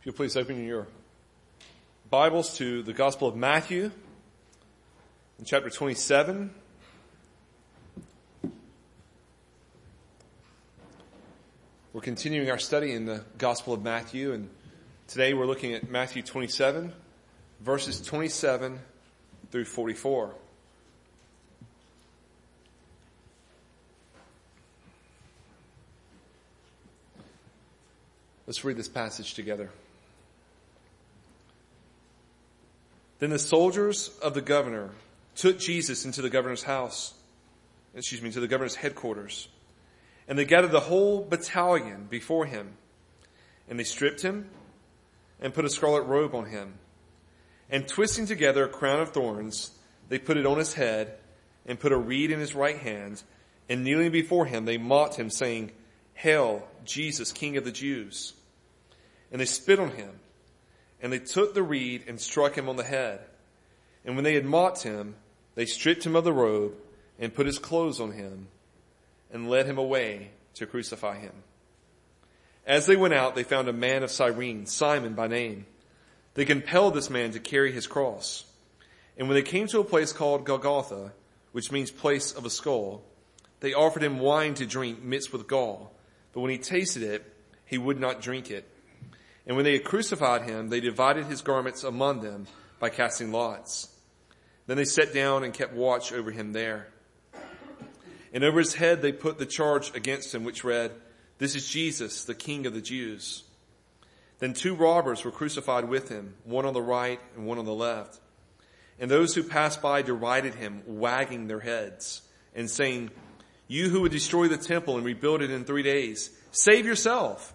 If you'll please open your Bibles to the Gospel of Matthew in chapter 27. We're continuing our study in the Gospel of Matthew, and today we're looking at Matthew 27, verses 27 through 44. Let's read this passage together. Then the soldiers of the governor took Jesus into the governor's house, excuse me, to the governor's headquarters. And they gathered the whole battalion before him. And they stripped him and put a scarlet robe on him. And twisting together a crown of thorns, they put it on his head and put a reed in his right hand. And kneeling before him, they mocked him, saying, Hail, Jesus, King of the Jews. And they spit on him and they took the reed and struck him on the head. And when they had mocked him, they stripped him of the robe and put his clothes on him and led him away to crucify him. As they went out, they found a man of Cyrene, Simon by name. They compelled this man to carry his cross. And when they came to a place called Golgotha, which means place of a skull, they offered him wine to drink mixed with gall. But when he tasted it, he would not drink it. And when they had crucified him, they divided his garments among them by casting lots. Then they sat down and kept watch over him there. And over his head they put the charge against him, which read, This is Jesus, the King of the Jews. Then two robbers were crucified with him, one on the right and one on the left. And those who passed by derided him, wagging their heads and saying, You who would destroy the temple and rebuild it in three days, save yourself.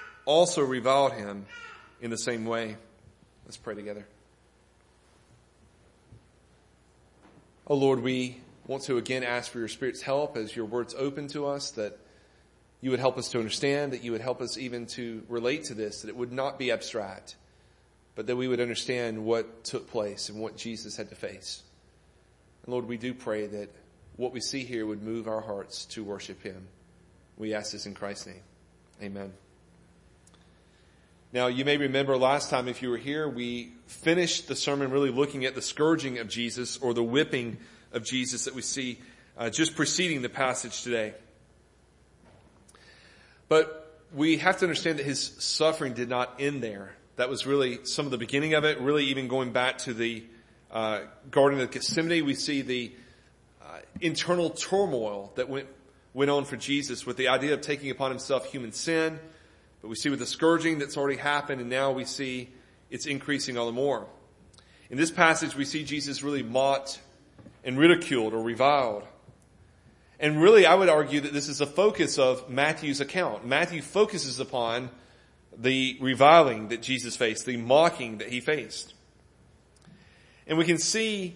also reviled him in the same way. Let's pray together. Oh Lord, we want to again ask for your Spirit's help as your words open to us, that you would help us to understand, that you would help us even to relate to this, that it would not be abstract, but that we would understand what took place and what Jesus had to face. And Lord, we do pray that what we see here would move our hearts to worship him. We ask this in Christ's name. Amen. Now, you may remember last time, if you were here, we finished the sermon really looking at the scourging of Jesus or the whipping of Jesus that we see uh, just preceding the passage today. But we have to understand that his suffering did not end there. That was really some of the beginning of it, really even going back to the uh, Garden of Gethsemane. We see the uh, internal turmoil that went, went on for Jesus with the idea of taking upon himself human sin, but we see with the scourging that's already happened and now we see it's increasing all the more. In this passage, we see Jesus really mocked and ridiculed or reviled. And really, I would argue that this is a focus of Matthew's account. Matthew focuses upon the reviling that Jesus faced, the mocking that he faced. And we can see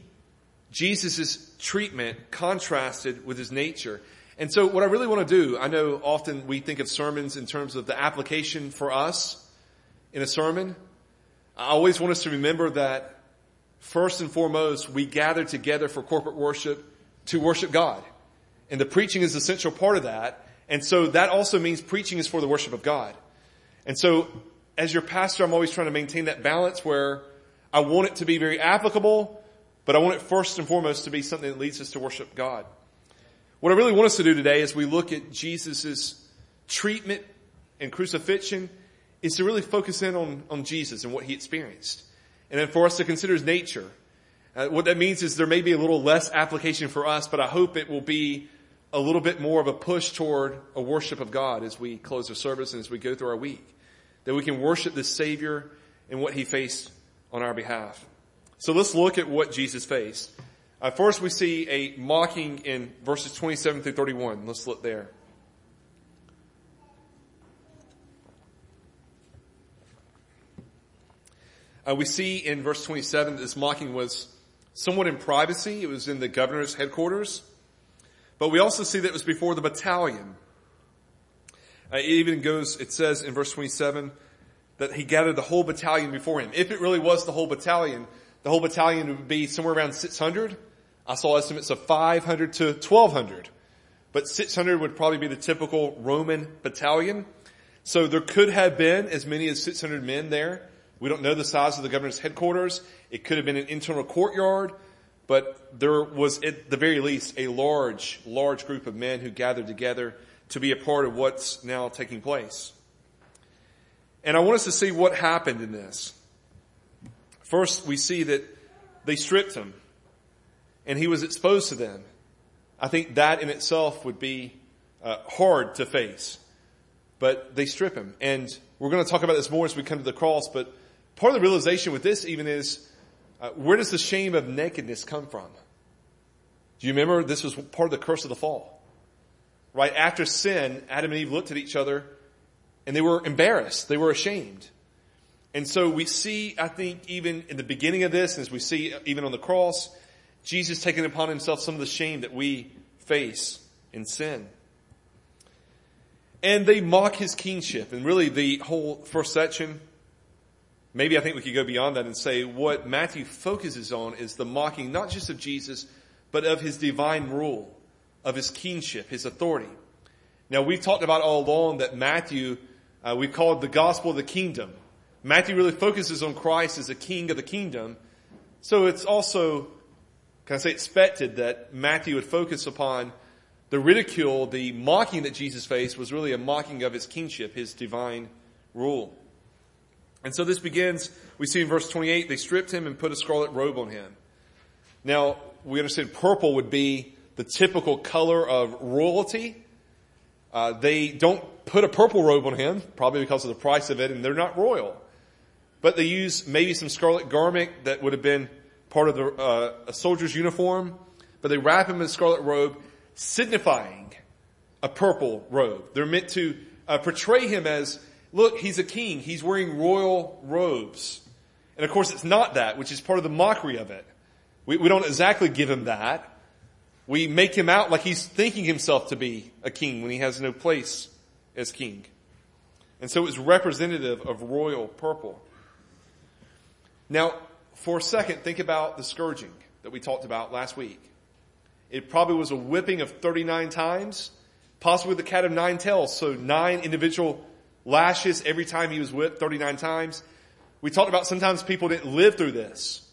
Jesus' treatment contrasted with his nature. And so what I really want to do, I know often we think of sermons in terms of the application for us in a sermon. I always want us to remember that first and foremost, we gather together for corporate worship to worship God. And the preaching is an essential part of that. And so that also means preaching is for the worship of God. And so as your pastor, I'm always trying to maintain that balance where I want it to be very applicable, but I want it first and foremost to be something that leads us to worship God. What I really want us to do today as we look at Jesus' treatment and crucifixion is to really focus in on, on Jesus and what he experienced. And then for us to consider his nature. Uh, what that means is there may be a little less application for us, but I hope it will be a little bit more of a push toward a worship of God as we close the service and as we go through our week. That we can worship the Savior and what he faced on our behalf. So let's look at what Jesus faced. Uh, first, we see a mocking in verses 27 through 31. Let's look there. Uh, we see in verse 27 that this mocking was somewhat in privacy. It was in the governor's headquarters. But we also see that it was before the battalion. Uh, it even goes, it says in verse 27 that he gathered the whole battalion before him. If it really was the whole battalion, the whole battalion would be somewhere around 600. I saw estimates of 500 to 1200. But 600 would probably be the typical Roman battalion. So there could have been as many as 600 men there. We don't know the size of the governor's headquarters. It could have been an internal courtyard, but there was at the very least a large, large group of men who gathered together to be a part of what's now taking place. And I want us to see what happened in this. First, we see that they stripped him and he was exposed to them. I think that in itself would be uh, hard to face, but they strip him. And we're going to talk about this more as we come to the cross, but part of the realization with this even is uh, where does the shame of nakedness come from? Do you remember this was part of the curse of the fall? Right after sin, Adam and Eve looked at each other and they were embarrassed. They were ashamed. And so we see, I think, even in the beginning of this, as we see even on the cross, Jesus taking upon himself some of the shame that we face in sin. And they mock his kingship. And really the whole first section, maybe I think we could go beyond that and say what Matthew focuses on is the mocking not just of Jesus, but of his divine rule, of his kingship, his authority. Now we've talked about all along that Matthew uh, we call it the gospel of the kingdom. Matthew really focuses on Christ as the king of the kingdom. So it's also, can I say, expected that Matthew would focus upon the ridicule, the mocking that Jesus faced was really a mocking of his kingship, his divine rule. And so this begins, we see in verse 28, they stripped him and put a scarlet robe on him. Now, we understand purple would be the typical color of royalty. Uh, they don't put a purple robe on him, probably because of the price of it, and they're not royal. But they use maybe some scarlet garment that would have been part of the, uh, a soldier's uniform, but they wrap him in a scarlet robe, signifying a purple robe. They're meant to uh, portray him as, look, he's a king. He's wearing royal robes. And of course, it's not that, which is part of the mockery of it. We, we don't exactly give him that. We make him out like he's thinking himself to be a king when he has no place as king. And so it's representative of royal purple. Now, for a second, think about the scourging that we talked about last week. It probably was a whipping of 39 times, possibly the cat of nine tails, so nine individual lashes every time he was whipped 39 times. We talked about sometimes people didn't live through this.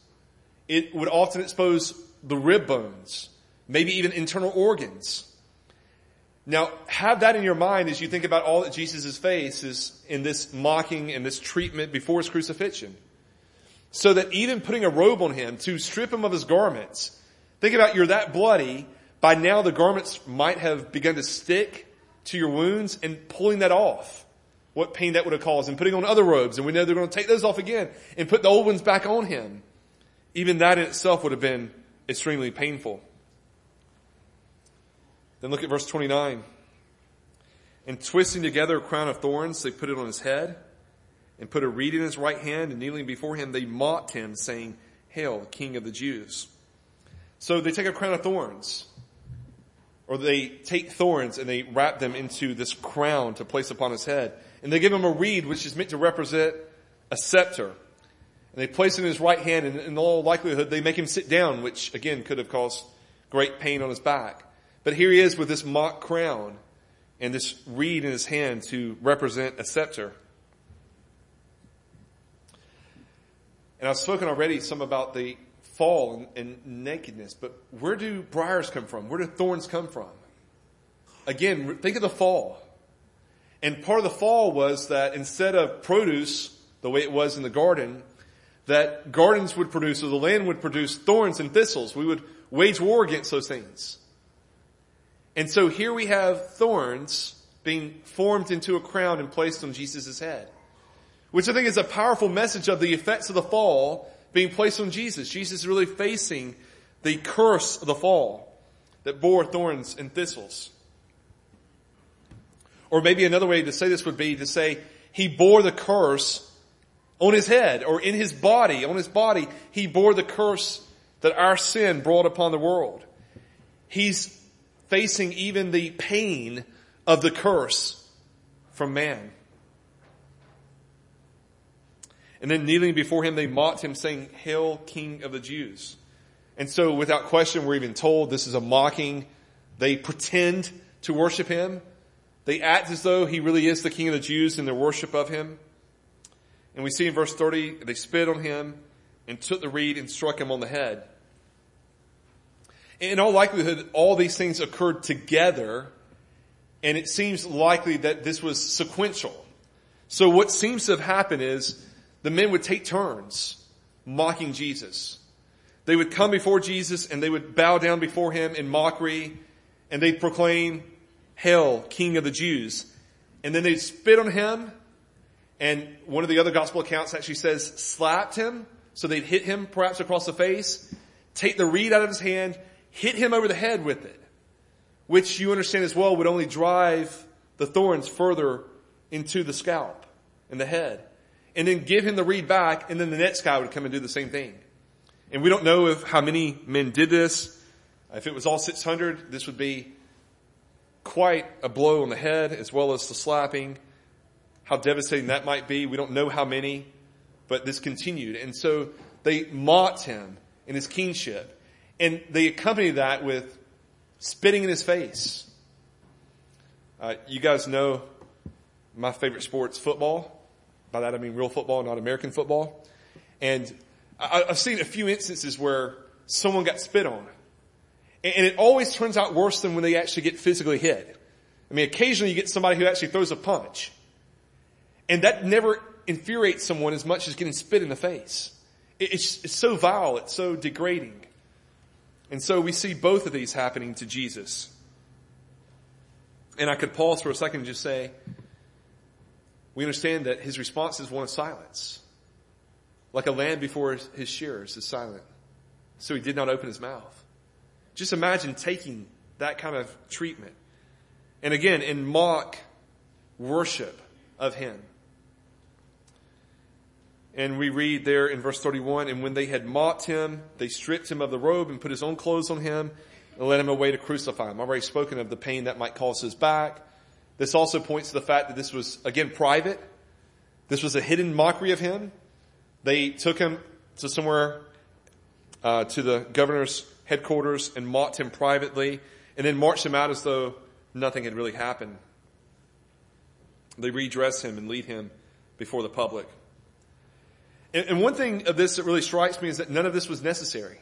It would often expose the rib bones maybe even internal organs. Now, have that in your mind as you think about all that Jesus faces in this mocking and this treatment before his crucifixion. So that even putting a robe on him to strip him of his garments, think about you're that bloody, by now the garments might have begun to stick to your wounds and pulling that off. What pain that would have caused and putting on other robes and we know they're going to take those off again and put the old ones back on him. Even that in itself would have been extremely painful. Then look at verse 29. And twisting together a crown of thorns, they put it on his head and put a reed in his right hand and kneeling before him, they mocked him saying, Hail, King of the Jews. So they take a crown of thorns or they take thorns and they wrap them into this crown to place upon his head. And they give him a reed, which is meant to represent a scepter. And they place it in his right hand and in all likelihood they make him sit down, which again could have caused great pain on his back. But here he is with this mock crown and this reed in his hand to represent a scepter. And I've spoken already some about the fall and, and, nakedness, but where do briars come from? Where do thorns come from? Again, think of the fall. And part of the fall was that instead of produce, the way it was in the garden, that gardens would produce, or the land would produce thorns and thistles. We would wage war against those things. And so here we have thorns being formed into a crown and placed on Jesus' head. Which I think is a powerful message of the effects of the fall being placed on Jesus. Jesus is really facing the curse of the fall that bore thorns and thistles. Or maybe another way to say this would be to say he bore the curse On his head or in his body, on his body, he bore the curse that our sin brought upon the world. He's facing even the pain of the curse from man. And then kneeling before him, they mocked him saying, Hail King of the Jews. And so without question, we're even told this is a mocking. They pretend to worship him. They act as though he really is the King of the Jews in their worship of him. And we see in verse 30, they spit on him and took the reed and struck him on the head. In all likelihood, all these things occurred together, and it seems likely that this was sequential. So what seems to have happened is the men would take turns mocking Jesus. They would come before Jesus and they would bow down before him in mockery and they'd proclaim, Hail, King of the Jews. And then they'd spit on him and one of the other gospel accounts actually says slapped him. So they'd hit him perhaps across the face, take the reed out of his hand, hit him over the head with it, which you understand as well would only drive the thorns further into the scalp and the head. And then give him the reed back and then the next guy would come and do the same thing. And we don't know if how many men did this. If it was all 600, this would be quite a blow on the head as well as the slapping how devastating that might be. We don't know how many, but this continued. And so they mocked him in his kingship. And they accompanied that with spitting in his face. Uh, you guys know my favorite sport's football. By that I mean real football, not American football. And I, I've seen a few instances where someone got spit on. And it always turns out worse than when they actually get physically hit. I mean, occasionally you get somebody who actually throws a punch. And that never infuriates someone as much as getting spit in the face. It's, it's so vile. It's so degrading. And so we see both of these happening to Jesus. And I could pause for a second and just say, we understand that his response is one of silence. Like a lamb before his shearers is silent. So he did not open his mouth. Just imagine taking that kind of treatment. And again, in mock worship of him. And we read there in verse 31, and when they had mocked him, they stripped him of the robe and put his own clothes on him and led him away to crucify him. I've already spoken of the pain that might cause his back. This also points to the fact that this was, again, private. This was a hidden mockery of him. They took him to somewhere, uh, to the governor's headquarters and mocked him privately and then marched him out as though nothing had really happened. They redress him and lead him before the public. And, one thing of this that really strikes me is that none of this was necessary.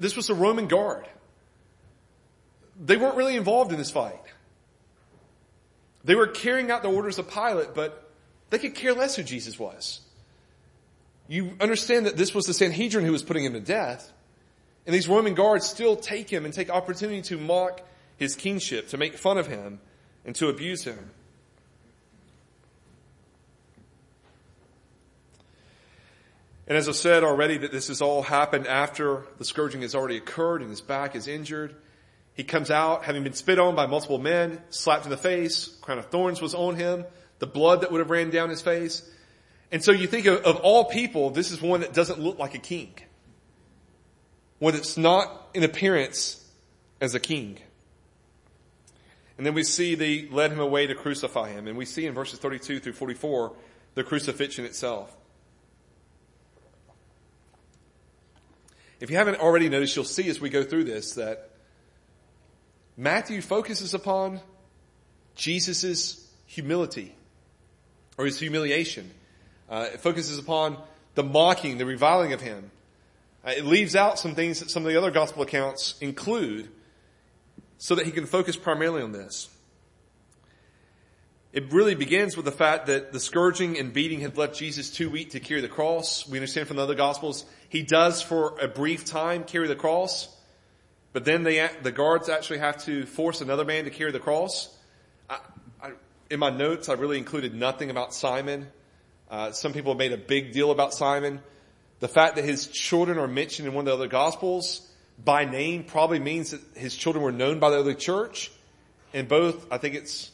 This was a Roman guard. They weren't really involved in this fight. They were carrying out the orders of Pilate, but they could care less who Jesus was. You understand that this was the Sanhedrin who was putting him to death. And these Roman guards still take him and take opportunity to mock his kingship, to make fun of him, and to abuse him. And as I said already that this has all happened after the scourging has already occurred and his back is injured. He comes out having been spit on by multiple men, slapped in the face, crown of thorns was on him, the blood that would have ran down his face. And so you think of, of all people, this is one that doesn't look like a king. One that's not in appearance as a king. And then we see they led him away to crucify him. And we see in verses 32 through 44 the crucifixion itself. If you haven't already noticed, you'll see as we go through this that Matthew focuses upon Jesus' humility or his humiliation. Uh, it focuses upon the mocking, the reviling of him. Uh, it leaves out some things that some of the other gospel accounts include so that he can focus primarily on this. It really begins with the fact that the scourging and beating had left Jesus too weak to carry the cross. We understand from the other gospels, he does for a brief time carry the cross, but then they, the guards actually have to force another man to carry the cross. I, I, in my notes, I really included nothing about Simon. Uh, some people have made a big deal about Simon. The fact that his children are mentioned in one of the other gospels by name probably means that his children were known by the early church. And both, I think it's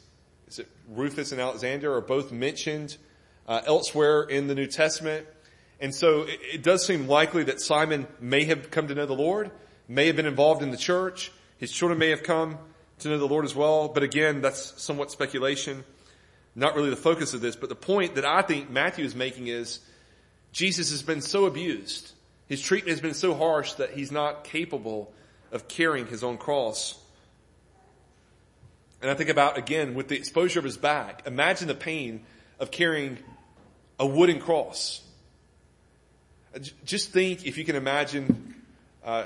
is it Rufus and Alexander are both mentioned uh, elsewhere in the New Testament. And so it, it does seem likely that Simon may have come to know the Lord, may have been involved in the church. His children may have come to know the Lord as well. But again, that's somewhat speculation. Not really the focus of this, but the point that I think Matthew is making is Jesus has been so abused. His treatment has been so harsh that he's not capable of carrying his own cross. And I think about, again, with the exposure of his back, imagine the pain of carrying a wooden cross. Just think if you can imagine, uh,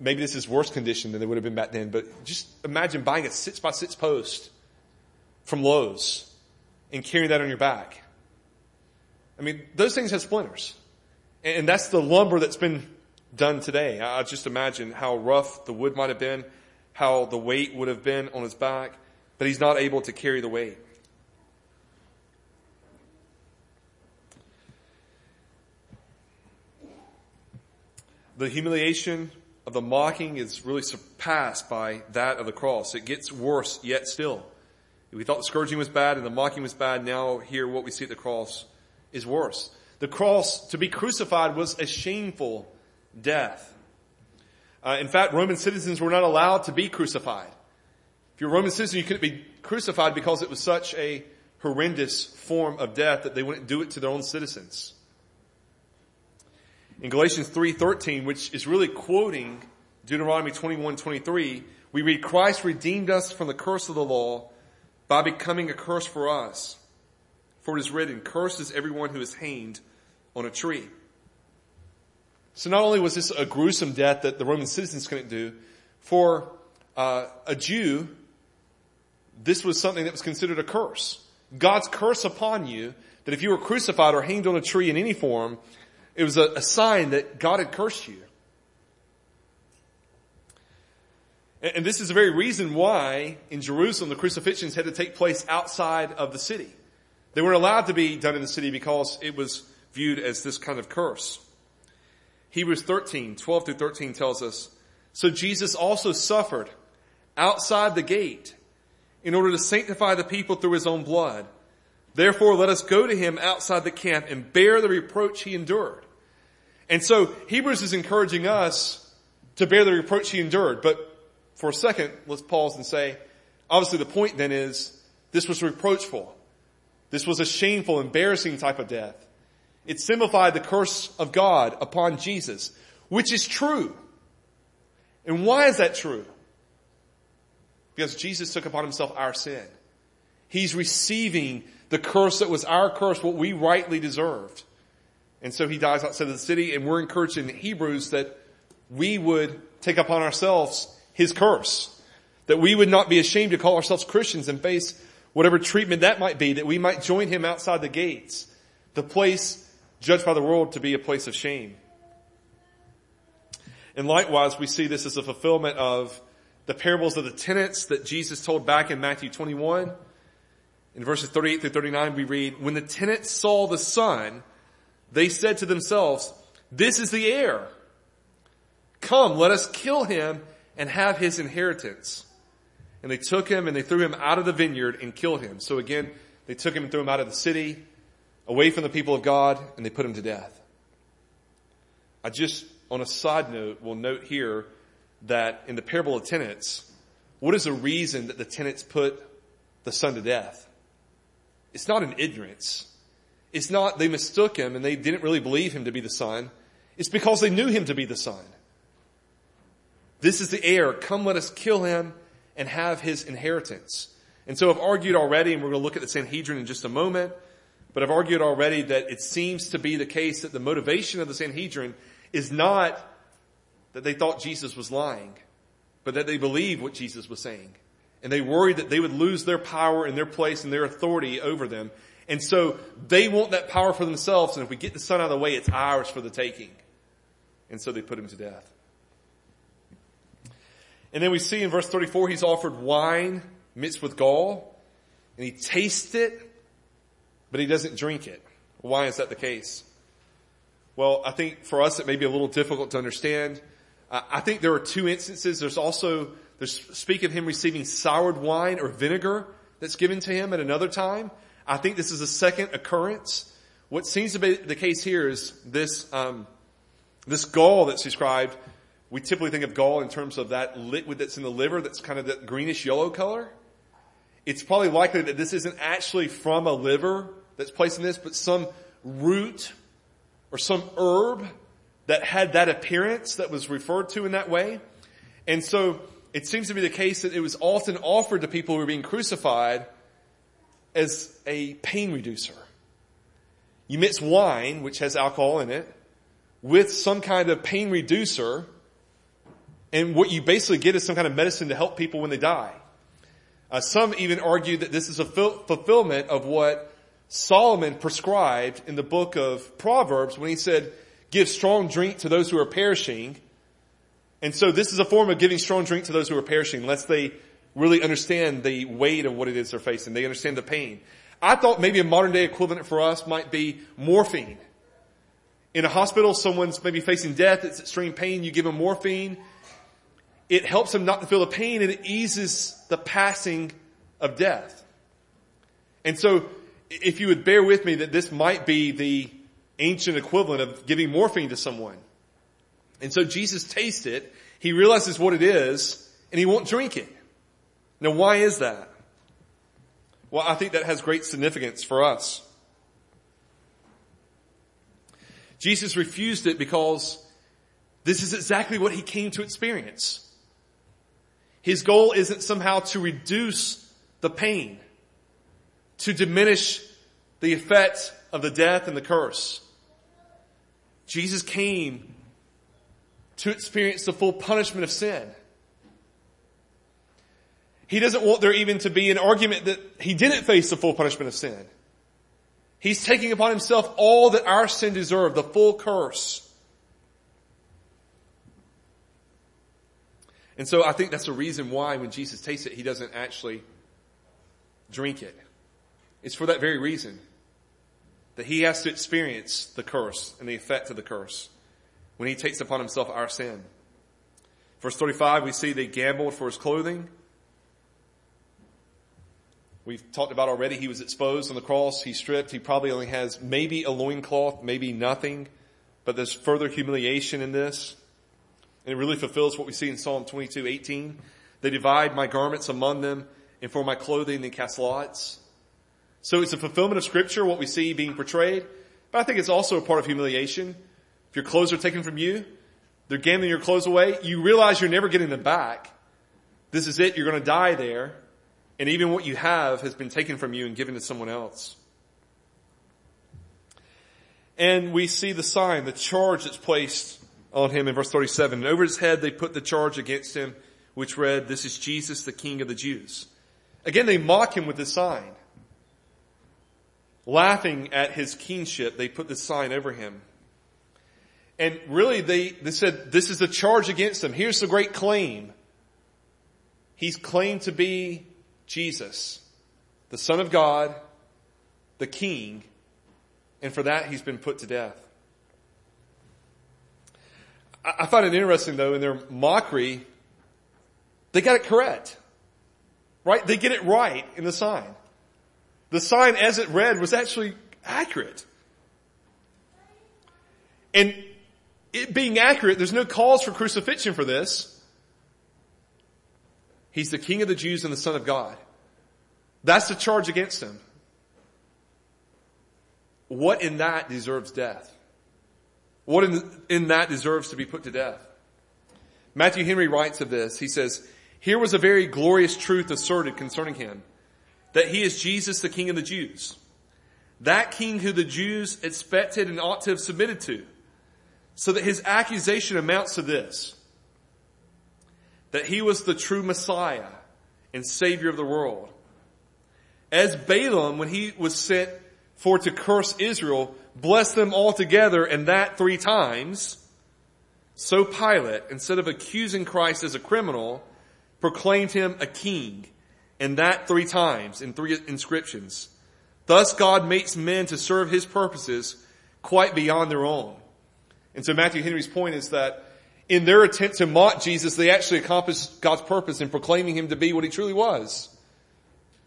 maybe this is worse condition than they would have been back then, but just imagine buying a six by six post from Lowe's and carrying that on your back. I mean, those things have splinters. And that's the lumber that's been done today. I just imagine how rough the wood might have been, how the weight would have been on his back, but he's not able to carry the weight. The humiliation of the mocking is really surpassed by that of the cross. It gets worse yet still. We thought the scourging was bad and the mocking was bad. Now here what we see at the cross is worse. The cross, to be crucified, was a shameful death. Uh, in fact, Roman citizens were not allowed to be crucified. If you're a Roman citizen, you couldn't be crucified because it was such a horrendous form of death that they wouldn't do it to their own citizens. In Galatians 3:13, which is really quoting Deuteronomy 21:23, we read Christ redeemed us from the curse of the law by becoming a curse for us. For it is written, cursed is everyone who is hanged on a tree. So not only was this a gruesome death that the Roman citizens couldn't do, for uh, a Jew, this was something that was considered a curse. God's curse upon you, that if you were crucified or hanged on a tree in any form, it was a, a sign that God had cursed you. And this is the very reason why in Jerusalem the crucifixions had to take place outside of the city. They weren't allowed to be done in the city because it was viewed as this kind of curse. Hebrews 13, 12 through 13 tells us, So Jesus also suffered outside the gate in order to sanctify the people through his own blood. Therefore let us go to him outside the camp and bear the reproach he endured. And so Hebrews is encouraging us to bear the reproach he endured, but for a second, let's pause and say, obviously the point then is, this was reproachful. This was a shameful, embarrassing type of death. It signified the curse of God upon Jesus, which is true. And why is that true? Because Jesus took upon himself our sin. He's receiving the curse that was our curse, what we rightly deserved. And so he dies outside of the city and we're encouraged in Hebrews that we would take upon ourselves his curse. That we would not be ashamed to call ourselves Christians and face whatever treatment that might be, that we might join him outside the gates, the place judged by the world to be a place of shame. And likewise, we see this as a fulfillment of the parables of the tenants that Jesus told back in Matthew 21. In verses 38 through 39, we read, When the tenants saw the son, they said to themselves, This is the heir. Come, let us kill him and have his inheritance. And they took him and they threw him out of the vineyard and killed him. So again, they took him and threw him out of the city, away from the people of God, and they put him to death. I just, on a side note, will note here that in the parable of tenants, what is the reason that the tenants put the son to death? It's not an ignorance. It's not they mistook him and they didn't really believe him to be the son. It's because they knew him to be the son. This is the heir. Come let us kill him and have his inheritance. And so I've argued already, and we're going to look at the Sanhedrin in just a moment, but I've argued already that it seems to be the case that the motivation of the Sanhedrin is not that they thought Jesus was lying, but that they believed what Jesus was saying. And they worried that they would lose their power and their place and their authority over them. And so they want that power for themselves, and if we get the son out of the way, it's ours for the taking. And so they put him to death. And then we see in verse 34, he's offered wine mixed with gall, and he tastes it, but he doesn't drink it. Why is that the case? Well, I think for us it may be a little difficult to understand. I think there are two instances. There's also, speak of him receiving soured wine or vinegar that's given to him at another time. I think this is a second occurrence. What seems to be the case here is this, um, this gall that's described. We typically think of gall in terms of that liquid that's in the liver that's kind of that greenish yellow color. It's probably likely that this isn't actually from a liver that's placed in this, but some root or some herb that had that appearance that was referred to in that way. And so it seems to be the case that it was often offered to people who were being crucified as a pain reducer. You mix wine, which has alcohol in it, with some kind of pain reducer, and what you basically get is some kind of medicine to help people when they die. Uh, some even argue that this is a fulfillment of what Solomon prescribed in the book of Proverbs when he said, give strong drink to those who are perishing. And so this is a form of giving strong drink to those who are perishing, lest they really understand the weight of what it is they're facing. They understand the pain. I thought maybe a modern day equivalent for us might be morphine. In a hospital, someone's maybe facing death, it's extreme pain, you give them morphine. It helps them not to feel the pain and it eases the passing of death. And so, if you would bear with me that this might be the ancient equivalent of giving morphine to someone. And so Jesus tastes it, he realizes what it is, and he won't drink it. Now why is that? Well, I think that has great significance for us. Jesus refused it because this is exactly what he came to experience. His goal isn't somehow to reduce the pain, to diminish the effect of the death and the curse. Jesus came to experience the full punishment of sin. He doesn't want there even to be an argument that he didn't face the full punishment of sin. He's taking upon himself all that our sin deserved, the full curse. And so I think that's the reason why when Jesus tastes it, he doesn't actually drink it. It's for that very reason that he has to experience the curse and the effect of the curse when he takes upon himself our sin. Verse 35, we see they gambled for his clothing. We've talked about already, he was exposed on the cross, he stripped, he probably only has maybe a loincloth, maybe nothing, but there's further humiliation in this. And it really fulfills what we see in Psalm 22, 18. They divide my garments among them, and for my clothing they cast lots. So it's a fulfillment of scripture, what we see being portrayed, but I think it's also a part of humiliation. If your clothes are taken from you, they're gambling your clothes away, you realize you're never getting them back. This is it, you're gonna die there, and even what you have has been taken from you and given to someone else. And we see the sign, the charge that's placed on him in verse 37. And over his head they put the charge against him, which read, This is Jesus, the King of the Jews. Again, they mock him with this sign. Laughing at his kingship, they put this sign over him. And really they, they said, this is a charge against him. Here's the great claim. He's claimed to be Jesus, the Son of God, the King, and for that he's been put to death. I find it interesting though in their mockery, they got it correct. Right? They get it right in the sign. The sign as it read was actually accurate. And it being accurate, there's no cause for crucifixion for this. He's the King of the Jews and the Son of God. That's the charge against him. What in that deserves death? What in, in that deserves to be put to death? Matthew Henry writes of this. He says, here was a very glorious truth asserted concerning him, that he is Jesus, the King of the Jews. That King who the Jews expected and ought to have submitted to. So that his accusation amounts to this. That he was the true Messiah and Savior of the world. As Balaam, when he was sent for to curse Israel, bless them all together and that three times. So Pilate, instead of accusing Christ as a criminal, proclaimed him a king and that three times in three inscriptions. Thus God makes men to serve his purposes quite beyond their own. And so Matthew Henry's point is that in their attempt to mock Jesus, they actually accomplished God's purpose in proclaiming him to be what he truly was.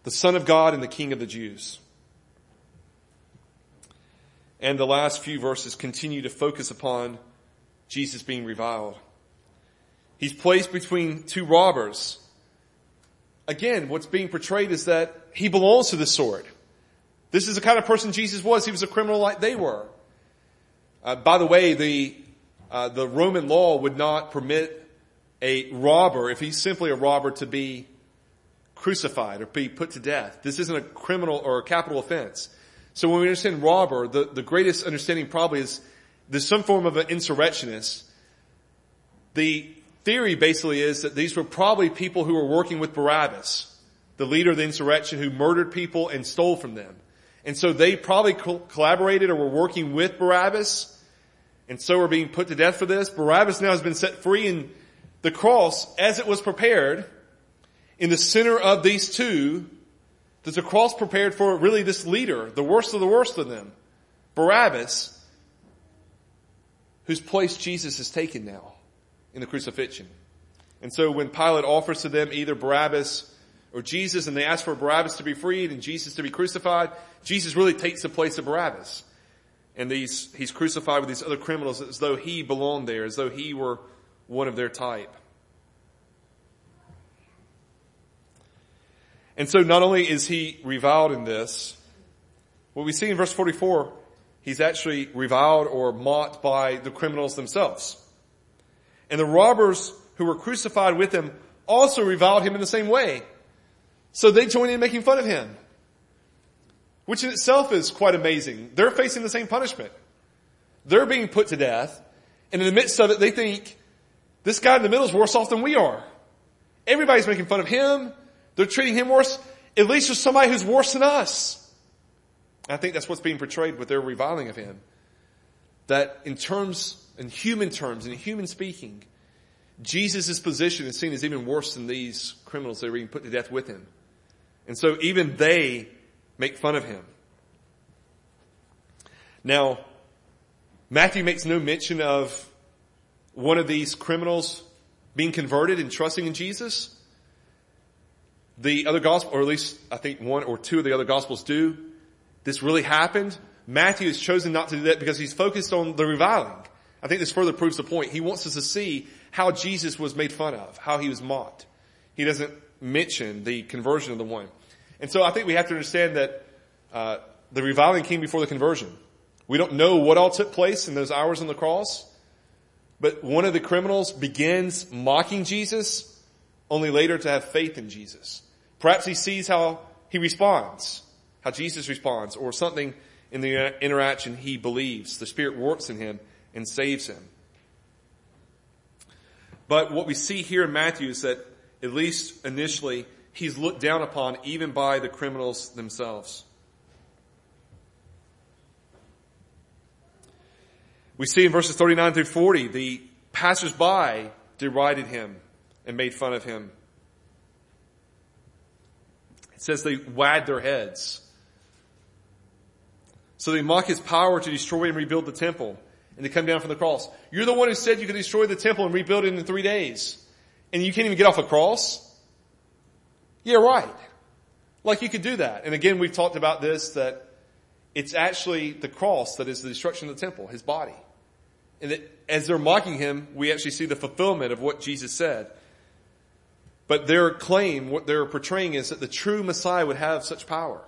The Son of God and the King of the Jews. And the last few verses continue to focus upon Jesus being reviled. He's placed between two robbers. Again, what's being portrayed is that he belongs to the sword. This is the kind of person Jesus was. He was a criminal like they were. Uh, by the way, the uh, the Roman law would not permit a robber, if he's simply a robber, to be crucified or be put to death. This isn't a criminal or a capital offense. So when we understand robber, the, the greatest understanding probably is there's some form of an insurrectionist. The theory basically is that these were probably people who were working with Barabbas, the leader of the insurrection who murdered people and stole from them. And so they probably co- collaborated or were working with Barabbas and so are being put to death for this. Barabbas now has been set free and the cross, as it was prepared, in the center of these two, there's a cross prepared for really this leader, the worst of the worst of them, Barabbas, whose place Jesus has taken now in the crucifixion. And so when Pilate offers to them either Barabbas or Jesus and they ask for Barabbas to be freed and Jesus to be crucified, Jesus really takes the place of Barabbas and these, he's crucified with these other criminals as though he belonged there, as though he were one of their type. And so not only is he reviled in this, what we see in verse 44, he's actually reviled or mocked by the criminals themselves. And the robbers who were crucified with him also reviled him in the same way. So they join in making fun of him which in itself is quite amazing. They're facing the same punishment. They're being put to death, and in the midst of it, they think, this guy in the middle is worse off than we are. Everybody's making fun of him. They're treating him worse. At least there's somebody who's worse than us. I think that's what's being portrayed with their reviling of him. That in terms, in human terms, in human speaking, Jesus' position is seen as even worse than these criminals that are being put to death with him. And so even they make fun of him. Now, Matthew makes no mention of one of these criminals being converted and trusting in Jesus. The other gospel, or at least I think one or two of the other gospels do. This really happened. Matthew has chosen not to do that because he's focused on the reviling. I think this further proves the point. He wants us to see how Jesus was made fun of, how he was mocked. He doesn't mention the conversion of the one. And so I think we have to understand that uh, the reviling came before the conversion. We don't know what all took place in those hours on the cross, but one of the criminals begins mocking Jesus, only later to have faith in Jesus. Perhaps he sees how he responds, how Jesus responds, or something in the interaction he believes. The Spirit works in him and saves him. But what we see here in Matthew is that, at least initially, he's looked down upon even by the criminals themselves. We see in verses 39 through 40, the passersby derided him and made fun of him. It says they wagged their heads. So they mock his power to destroy and rebuild the temple and to come down from the cross. You're the one who said you could destroy the temple and rebuild it in three days. And you can't even get off a cross? Yeah, right. Like you could do that. And again, we've talked about this, that it's actually the cross that is the destruction of the temple, his body. And that as they're mocking him, we actually see the fulfillment of what Jesus said. But their claim, what they're portraying is that the true Messiah would have such power.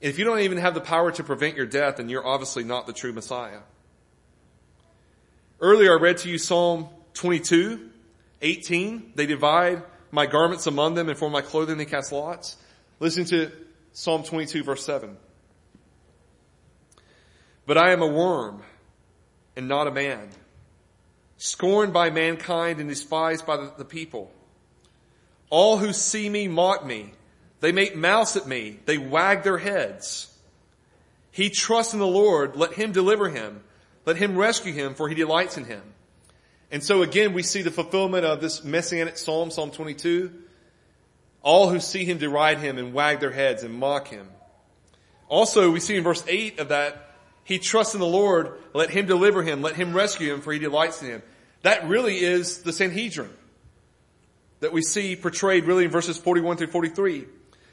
And if you don't even have the power to prevent your death, then you're obviously not the true Messiah. Earlier I read to you Psalm 22, 18. They divide my garments among them, and for my clothing they cast lots. Listen to Psalm 22 verse 7. But I am a worm and not a man, scorned by mankind and despised by the, people. All who see me mock me. They make mouths at me. They wag their heads. He trusts in the Lord. Let him deliver him. Let him rescue him, for he delights in him. And so again, we see the fulfillment of this messianic psalm, Psalm 22. All who see him deride him and wag their heads and mock him. Also, we see in verse 8 of that, he trusts in the Lord, let him deliver him, let him rescue him, for he delights in him. That really is the Sanhedrin that we see portrayed really in verses 41 through 43.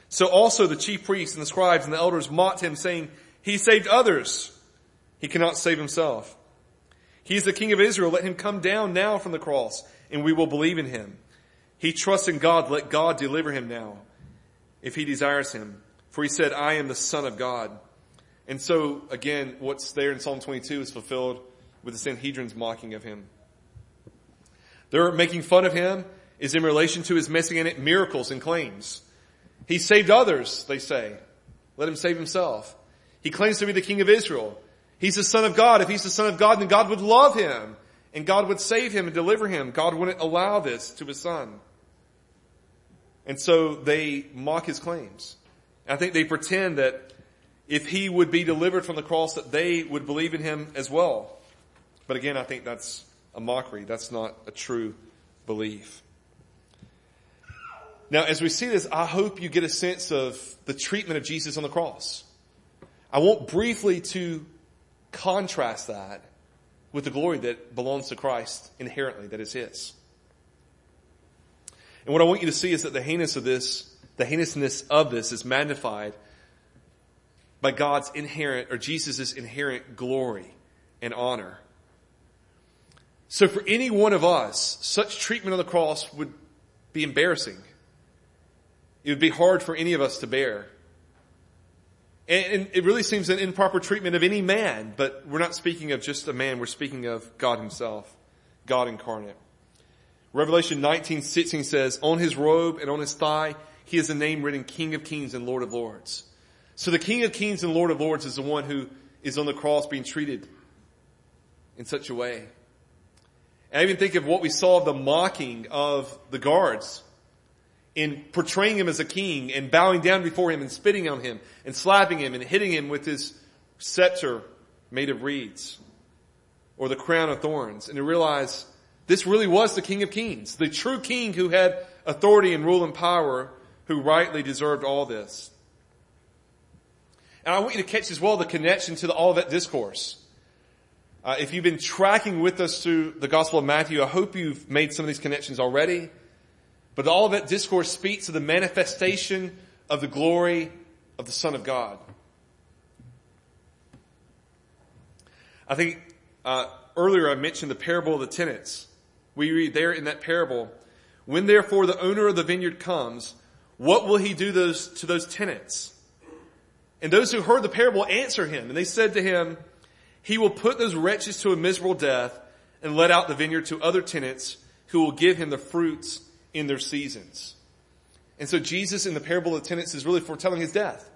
So also the chief priests and the scribes and the elders mocked him saying, he saved others. He cannot save himself. He is the King of Israel. Let him come down now from the cross and we will believe in him. He trusts in God. Let God deliver him now if he desires him. For he said, I am the son of God. And so again, what's there in Psalm 22 is fulfilled with the Sanhedrin's mocking of him. They're making fun of him is in relation to his messianic miracles and claims. He saved others, they say. Let him save himself. He claims to be the king of Israel. He's the son of God. If he's the son of God, then God would love him and God would save him and deliver him. God wouldn't allow this to his son. And so they mock his claims. I think they pretend that if he would be delivered from the cross that they would believe in him as well. But again, I think that's a mockery. That's not a true belief. Now, as we see this, I hope you get a sense of the treatment of Jesus on the cross. I want briefly to contrast that with the glory that belongs to Christ inherently, that is His. And what I want you to see is that the heinous of this, the heinousness of this is magnified by God's inherent, or Jesus' inherent glory and honor. So for any one of us, such treatment on the cross would be embarrassing. It would be hard for any of us to bear. And, it really seems an improper treatment of any man, but we're not speaking of just a man, we're speaking of God himself, God incarnate. Revelation 19, 16 says, on his robe and on his thigh, he has a name written King of Kings and Lord of Lords. So the King of Kings and Lord of Lords is the one who is on the cross being treated in such a way. And I even think of what we saw of the mocking of the guards in portraying him as a king and bowing down before him and spitting on him and slapping him and hitting him with his scepter made of reeds or the crown of thorns and to realize this really was the king of kings, the true king who had authority and rule and power who rightly deserved all this. And I want you to catch as well the connection to the Olivet Discourse. Uh, if you've been tracking with us through the Gospel of Matthew, I hope you've made some of these connections already. But all of that discourse speaks of the manifestation of the glory of the Son of God. I think uh, earlier I mentioned the parable of the tenants. We read there in that parable, when therefore the owner of the vineyard comes, what will he do those, to those tenants? And those who heard the parable answer him, and they said to him, he will put those wretches to a miserable death and let out the vineyard to other tenants who will give him the fruits in their seasons. And so Jesus in the parable of the tenants is really foretelling his death.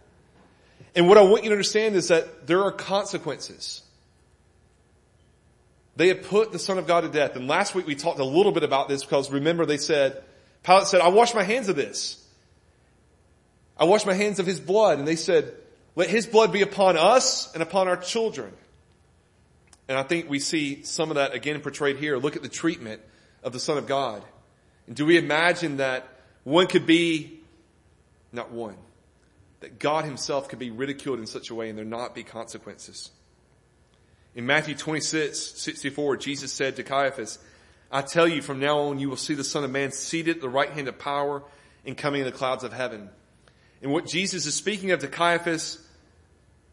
And what I want you to understand is that there are consequences. They had put the Son of God to death. And last week we talked a little bit about this because remember they said, Pilate said, I wash my hands of this. I wash my hands of his blood. And they said, let his blood be upon us and upon our children. And I think we see some of that again portrayed here. Look at the treatment of the Son of God. And do we imagine that one could be, not one, that God himself could be ridiculed in such a way and there not be consequences? In Matthew 26, 64, Jesus said to Caiaphas, I tell you from now on you will see the Son of Man seated at the right hand of power and coming in the clouds of heaven. And what Jesus is speaking of to Caiaphas,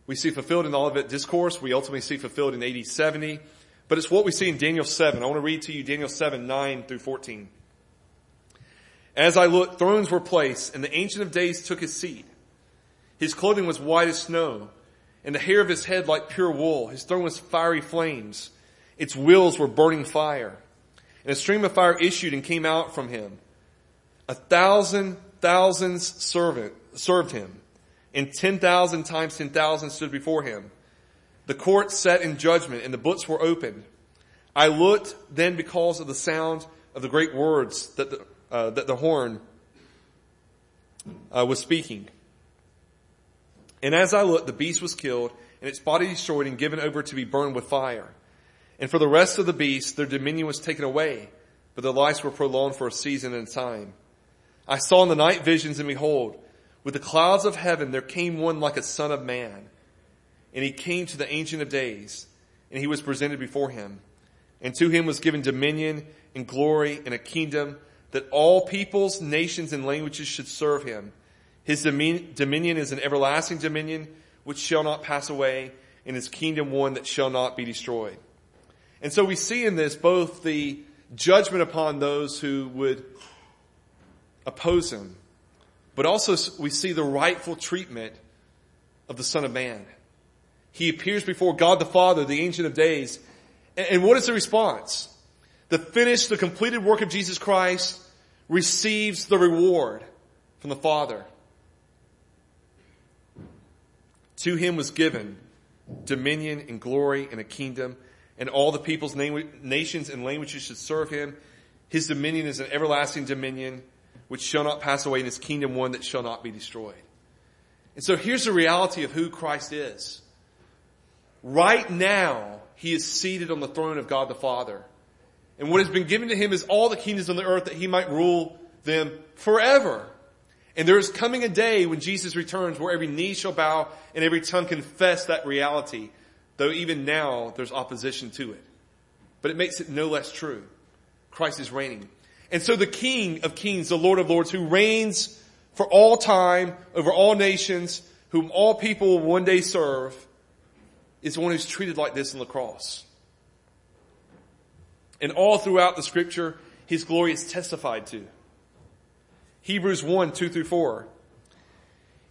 we see fulfilled in all the Olivet Discourse. We ultimately see fulfilled in AD 70. But it's what we see in Daniel 7. I want to read to you Daniel 7, 9 through 14. As I looked, thrones were placed, and the Ancient of Days took his seat. His clothing was white as snow, and the hair of his head like pure wool. His throne was fiery flames. Its wheels were burning fire. And a stream of fire issued and came out from him. A thousand thousands servant, served him, and ten thousand times ten thousand stood before him. The court sat in judgment, and the books were opened. I looked then because of the sound of the great words that the uh, that the horn uh, was speaking. And as I looked, the beast was killed, and its body destroyed and given over to be burned with fire. And for the rest of the beasts, their dominion was taken away, but their lives were prolonged for a season and a time. I saw in the night visions, and behold, with the clouds of heaven there came one like a son of man. And he came to the Ancient of Days, and he was presented before him. And to him was given dominion and glory and a kingdom that all peoples, nations, and languages should serve him. His dominion is an everlasting dominion which shall not pass away, and his kingdom one that shall not be destroyed. And so we see in this both the judgment upon those who would oppose him, but also we see the rightful treatment of the Son of Man. He appears before God the Father, the Ancient of Days. And what is the response? The finished, the completed work of Jesus Christ receives the reward from the Father. To him was given dominion and glory and a kingdom and all the peoples, nations and languages should serve him. His dominion is an everlasting dominion which shall not pass away and his kingdom one that shall not be destroyed. And so here's the reality of who Christ is. Right now, he is seated on the throne of God the Father. And what has been given to him is all the kingdoms on the earth that he might rule them forever. And there is coming a day when Jesus returns where every knee shall bow and every tongue confess that reality, though even now there's opposition to it. But it makes it no less true. Christ is reigning. And so the King of kings, the Lord of lords, who reigns for all time over all nations, whom all people will one day serve, is the one who's treated like this on the cross. And all throughout the scripture, his glory is testified to. Hebrews 1, 2 through 4.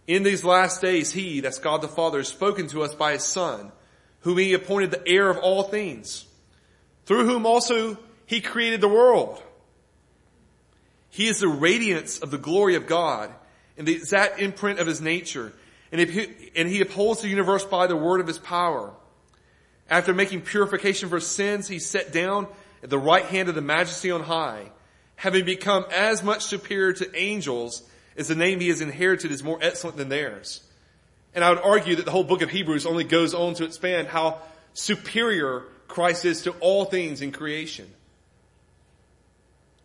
In these last days, he, that's God the Father, has spoken to us by his Son, whom he appointed the heir of all things, through whom also he created the world. He is the radiance of the glory of God and the exact imprint of his nature, and he, and he upholds the universe by the word of his power. After making purification for sins, he sat down at the right hand of the majesty on high having become as much superior to angels as the name he has inherited is more excellent than theirs. And I would argue that the whole book of Hebrews only goes on to expand how superior Christ is to all things in creation.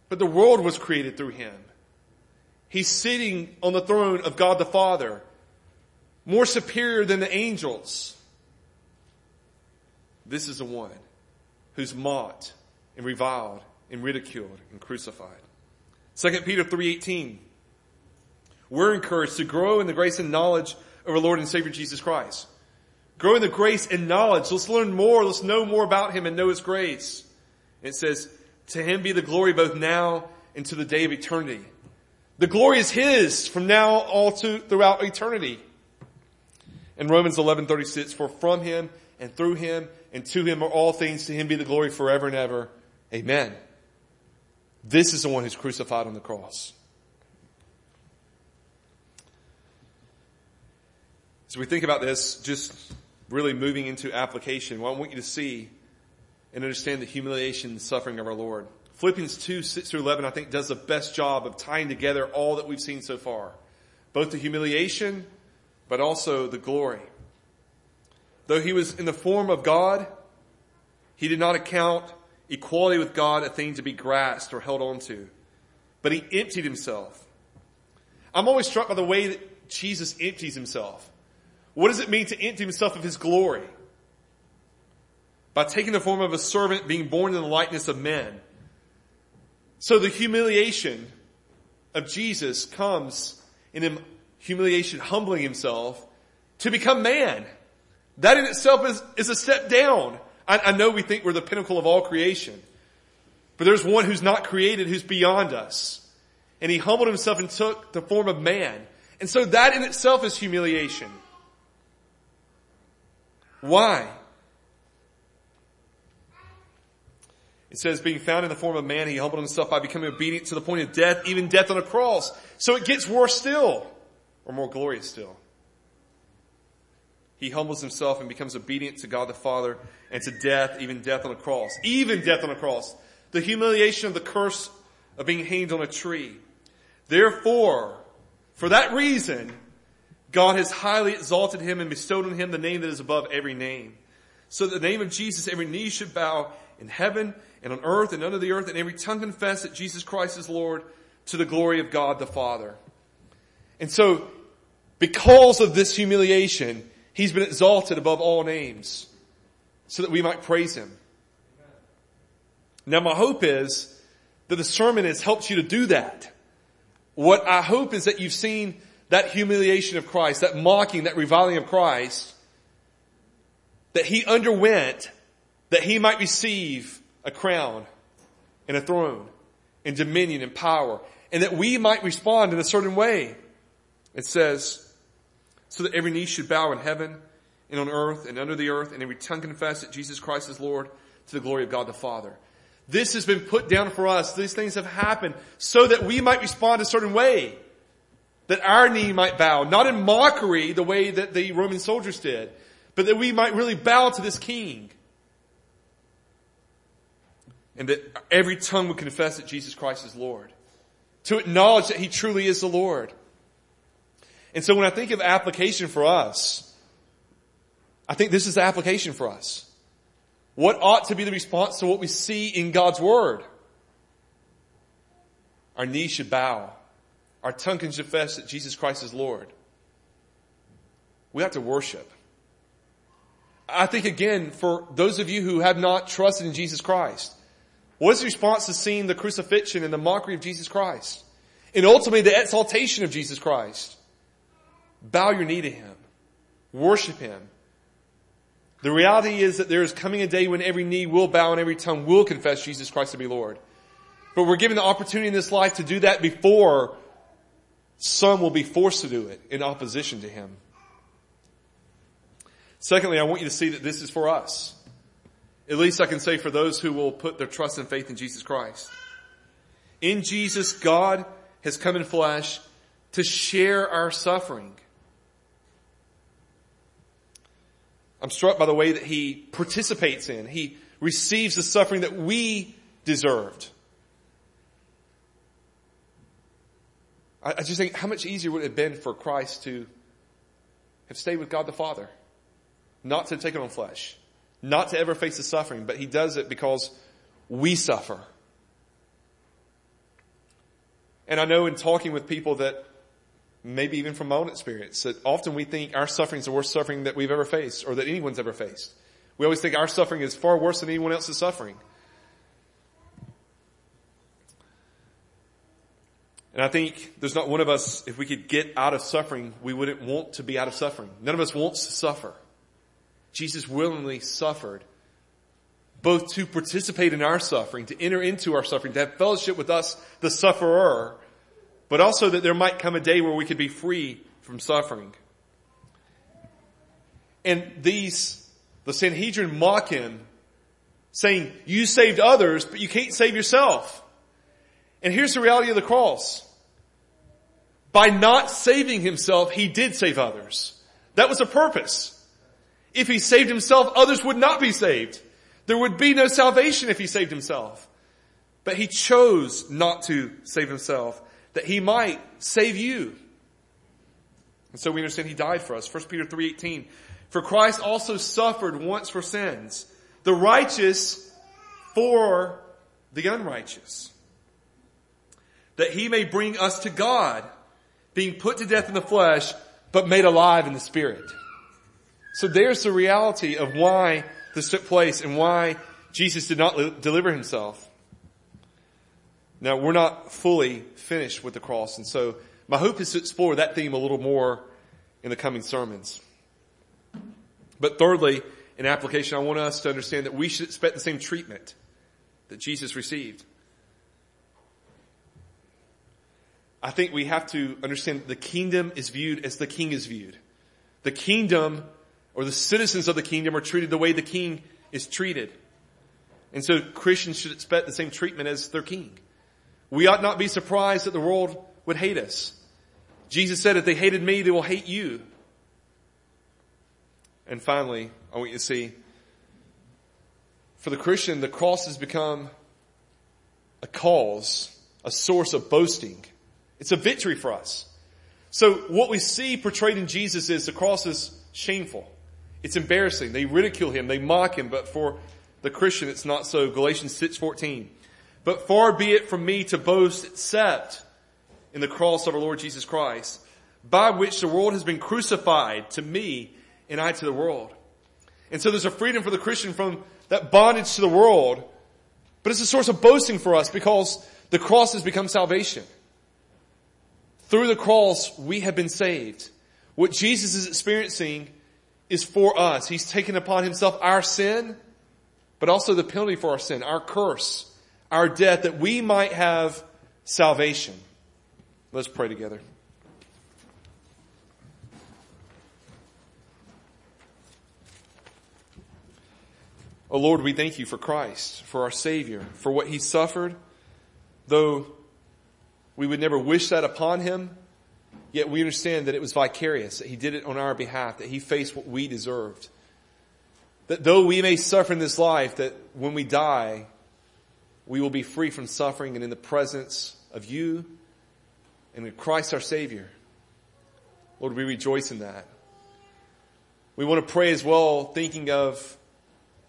But the world was created through him. He's sitting on the throne of God the Father, more superior than the angels. This is the one who's mocked and reviled and ridiculed and crucified. 2 Peter 3.18. We're encouraged to grow in the grace and knowledge of our Lord and Savior Jesus Christ. Grow in the grace and knowledge. Let's learn more. Let's know more about Him and know His grace. it says, to Him be the glory both now and to the day of eternity. The glory is His from now all to throughout eternity. In Romans 11:36, for from Him and through Him and to Him are all things. To Him be the glory forever and ever. Amen. This is the one who's crucified on the cross. So we think about this, just really moving into application. I want you to see and understand the humiliation and suffering of our Lord. Philippians 2, 6 through 11, I think does the best job of tying together all that we've seen so far. Both the humiliation, but also the glory. Though he was in the form of God, he did not account equality with God a thing to be grasped or held on to. But he emptied himself. I'm always struck by the way that Jesus empties himself. What does it mean to empty himself of his glory? By taking the form of a servant, being born in the likeness of men. So the humiliation of Jesus comes in him, humiliation, humbling himself to become man. That in itself is, is a step down. I, I know we think we're the pinnacle of all creation, but there's one who's not created who's beyond us. And he humbled himself and took the form of man. And so that in itself is humiliation. Why? It says, being found in the form of man, he humbled himself by becoming obedient to the point of death, even death on a cross. So it gets worse still, or more glorious still. He humbles himself and becomes obedient to God the Father and to death, even death on a cross. Even death on a cross. The humiliation of the curse of being hanged on a tree. Therefore, for that reason, God has highly exalted him and bestowed on him the name that is above every name. So that the name of Jesus, every knee should bow in heaven and on earth and under the earth, and every tongue confess that Jesus Christ is Lord to the glory of God the Father. And so, because of this humiliation, He's been exalted above all names so that we might praise him. Now my hope is that the sermon has helped you to do that. What I hope is that you've seen that humiliation of Christ, that mocking, that reviling of Christ, that he underwent that he might receive a crown and a throne and dominion and power and that we might respond in a certain way. It says, so that every knee should bow in heaven and on earth and under the earth and every tongue confess that Jesus Christ is Lord to the glory of God the Father. This has been put down for us. These things have happened so that we might respond a certain way. That our knee might bow, not in mockery the way that the Roman soldiers did, but that we might really bow to this king. And that every tongue would confess that Jesus Christ is Lord. To acknowledge that He truly is the Lord. And so when I think of application for us, I think this is the application for us. What ought to be the response to what we see in God's Word? Our knees should bow. Our tongue can confess that Jesus Christ is Lord. We have to worship. I think again, for those of you who have not trusted in Jesus Christ, what is the response to seeing the crucifixion and the mockery of Jesus Christ? And ultimately the exaltation of Jesus Christ. Bow your knee to Him. Worship Him. The reality is that there is coming a day when every knee will bow and every tongue will confess Jesus Christ to be Lord. But we're given the opportunity in this life to do that before some will be forced to do it in opposition to Him. Secondly, I want you to see that this is for us. At least I can say for those who will put their trust and faith in Jesus Christ. In Jesus, God has come in flesh to share our suffering. I'm struck by the way that he participates in. He receives the suffering that we deserved. I, I just think how much easier would it have been for Christ to have stayed with God the Father? Not to take it on flesh. Not to ever face the suffering, but he does it because we suffer. And I know in talking with people that maybe even from my own experience, that often we think our suffering is the worst suffering that we've ever faced or that anyone's ever faced. We always think our suffering is far worse than anyone else's suffering. And I think there's not one of us, if we could get out of suffering, we wouldn't want to be out of suffering. None of us wants to suffer. Jesus willingly suffered both to participate in our suffering, to enter into our suffering, to have fellowship with us, the sufferer, but also that there might come a day where we could be free from suffering. And these, the Sanhedrin mock him, saying, you saved others, but you can't save yourself. And here's the reality of the cross. By not saving himself, he did save others. That was a purpose. If he saved himself, others would not be saved. There would be no salvation if he saved himself. But he chose not to save himself that he might save you. And so we understand he died for us. 1 Peter 3.18. For Christ also suffered once for sins, the righteous for the unrighteous, that he may bring us to God, being put to death in the flesh, but made alive in the spirit. So there's the reality of why this took place and why Jesus did not deliver himself. Now we're not fully finished with the cross and so my hope is to explore that theme a little more in the coming sermons. But thirdly, in application, I want us to understand that we should expect the same treatment that Jesus received. I think we have to understand the kingdom is viewed as the king is viewed. The kingdom or the citizens of the kingdom are treated the way the king is treated. And so Christians should expect the same treatment as their king. We ought not be surprised that the world would hate us. Jesus said, if they hated me, they will hate you. And finally, I want you to see, for the Christian, the cross has become a cause, a source of boasting. It's a victory for us. So what we see portrayed in Jesus is the cross is shameful. It's embarrassing. They ridicule him. They mock him. But for the Christian, it's not so. Galatians 6.14. But far be it from me to boast except in the cross of our Lord Jesus Christ, by which the world has been crucified to me and I to the world. And so there's a freedom for the Christian from that bondage to the world, but it's a source of boasting for us because the cross has become salvation. Through the cross, we have been saved. What Jesus is experiencing is for us. He's taken upon himself our sin, but also the penalty for our sin, our curse, our death, that we might have salvation. Let's pray together. Oh Lord, we thank you for Christ, for our Savior, for what He suffered. Though we would never wish that upon Him, yet we understand that it was vicarious, that He did it on our behalf, that He faced what we deserved. That though we may suffer in this life, that when we die, we will be free from suffering and in the presence of you and in Christ our Savior. Lord, we rejoice in that. We want to pray as well, thinking of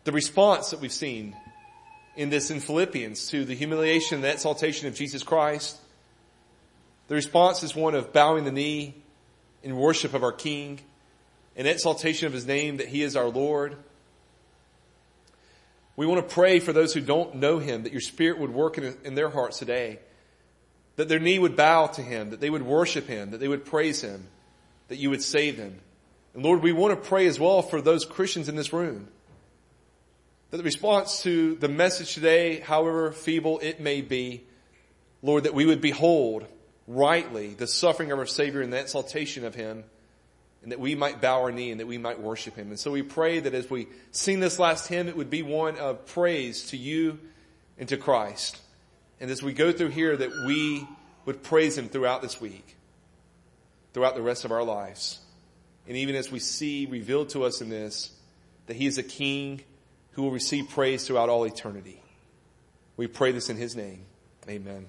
the response that we've seen in this in Philippians to the humiliation and the exaltation of Jesus Christ. The response is one of bowing the knee in worship of our King, in exaltation of His name that He is our Lord. We want to pray for those who don't know Him, that your Spirit would work in, in their hearts today, that their knee would bow to Him, that they would worship Him, that they would praise Him, that you would save them. And Lord, we want to pray as well for those Christians in this room that the response to the message today, however feeble it may be, Lord, that we would behold rightly the suffering of our Savior and the exaltation of Him, and that we might bow our knee and that we might worship Him. And so we pray that as we sing this last hymn, it would be one of praise to you and to Christ. And as we go through here, that we would praise Him throughout this week, throughout the rest of our lives. And even as we see revealed to us in this, that He is a King who will receive praise throughout all eternity. We pray this in his name. Amen.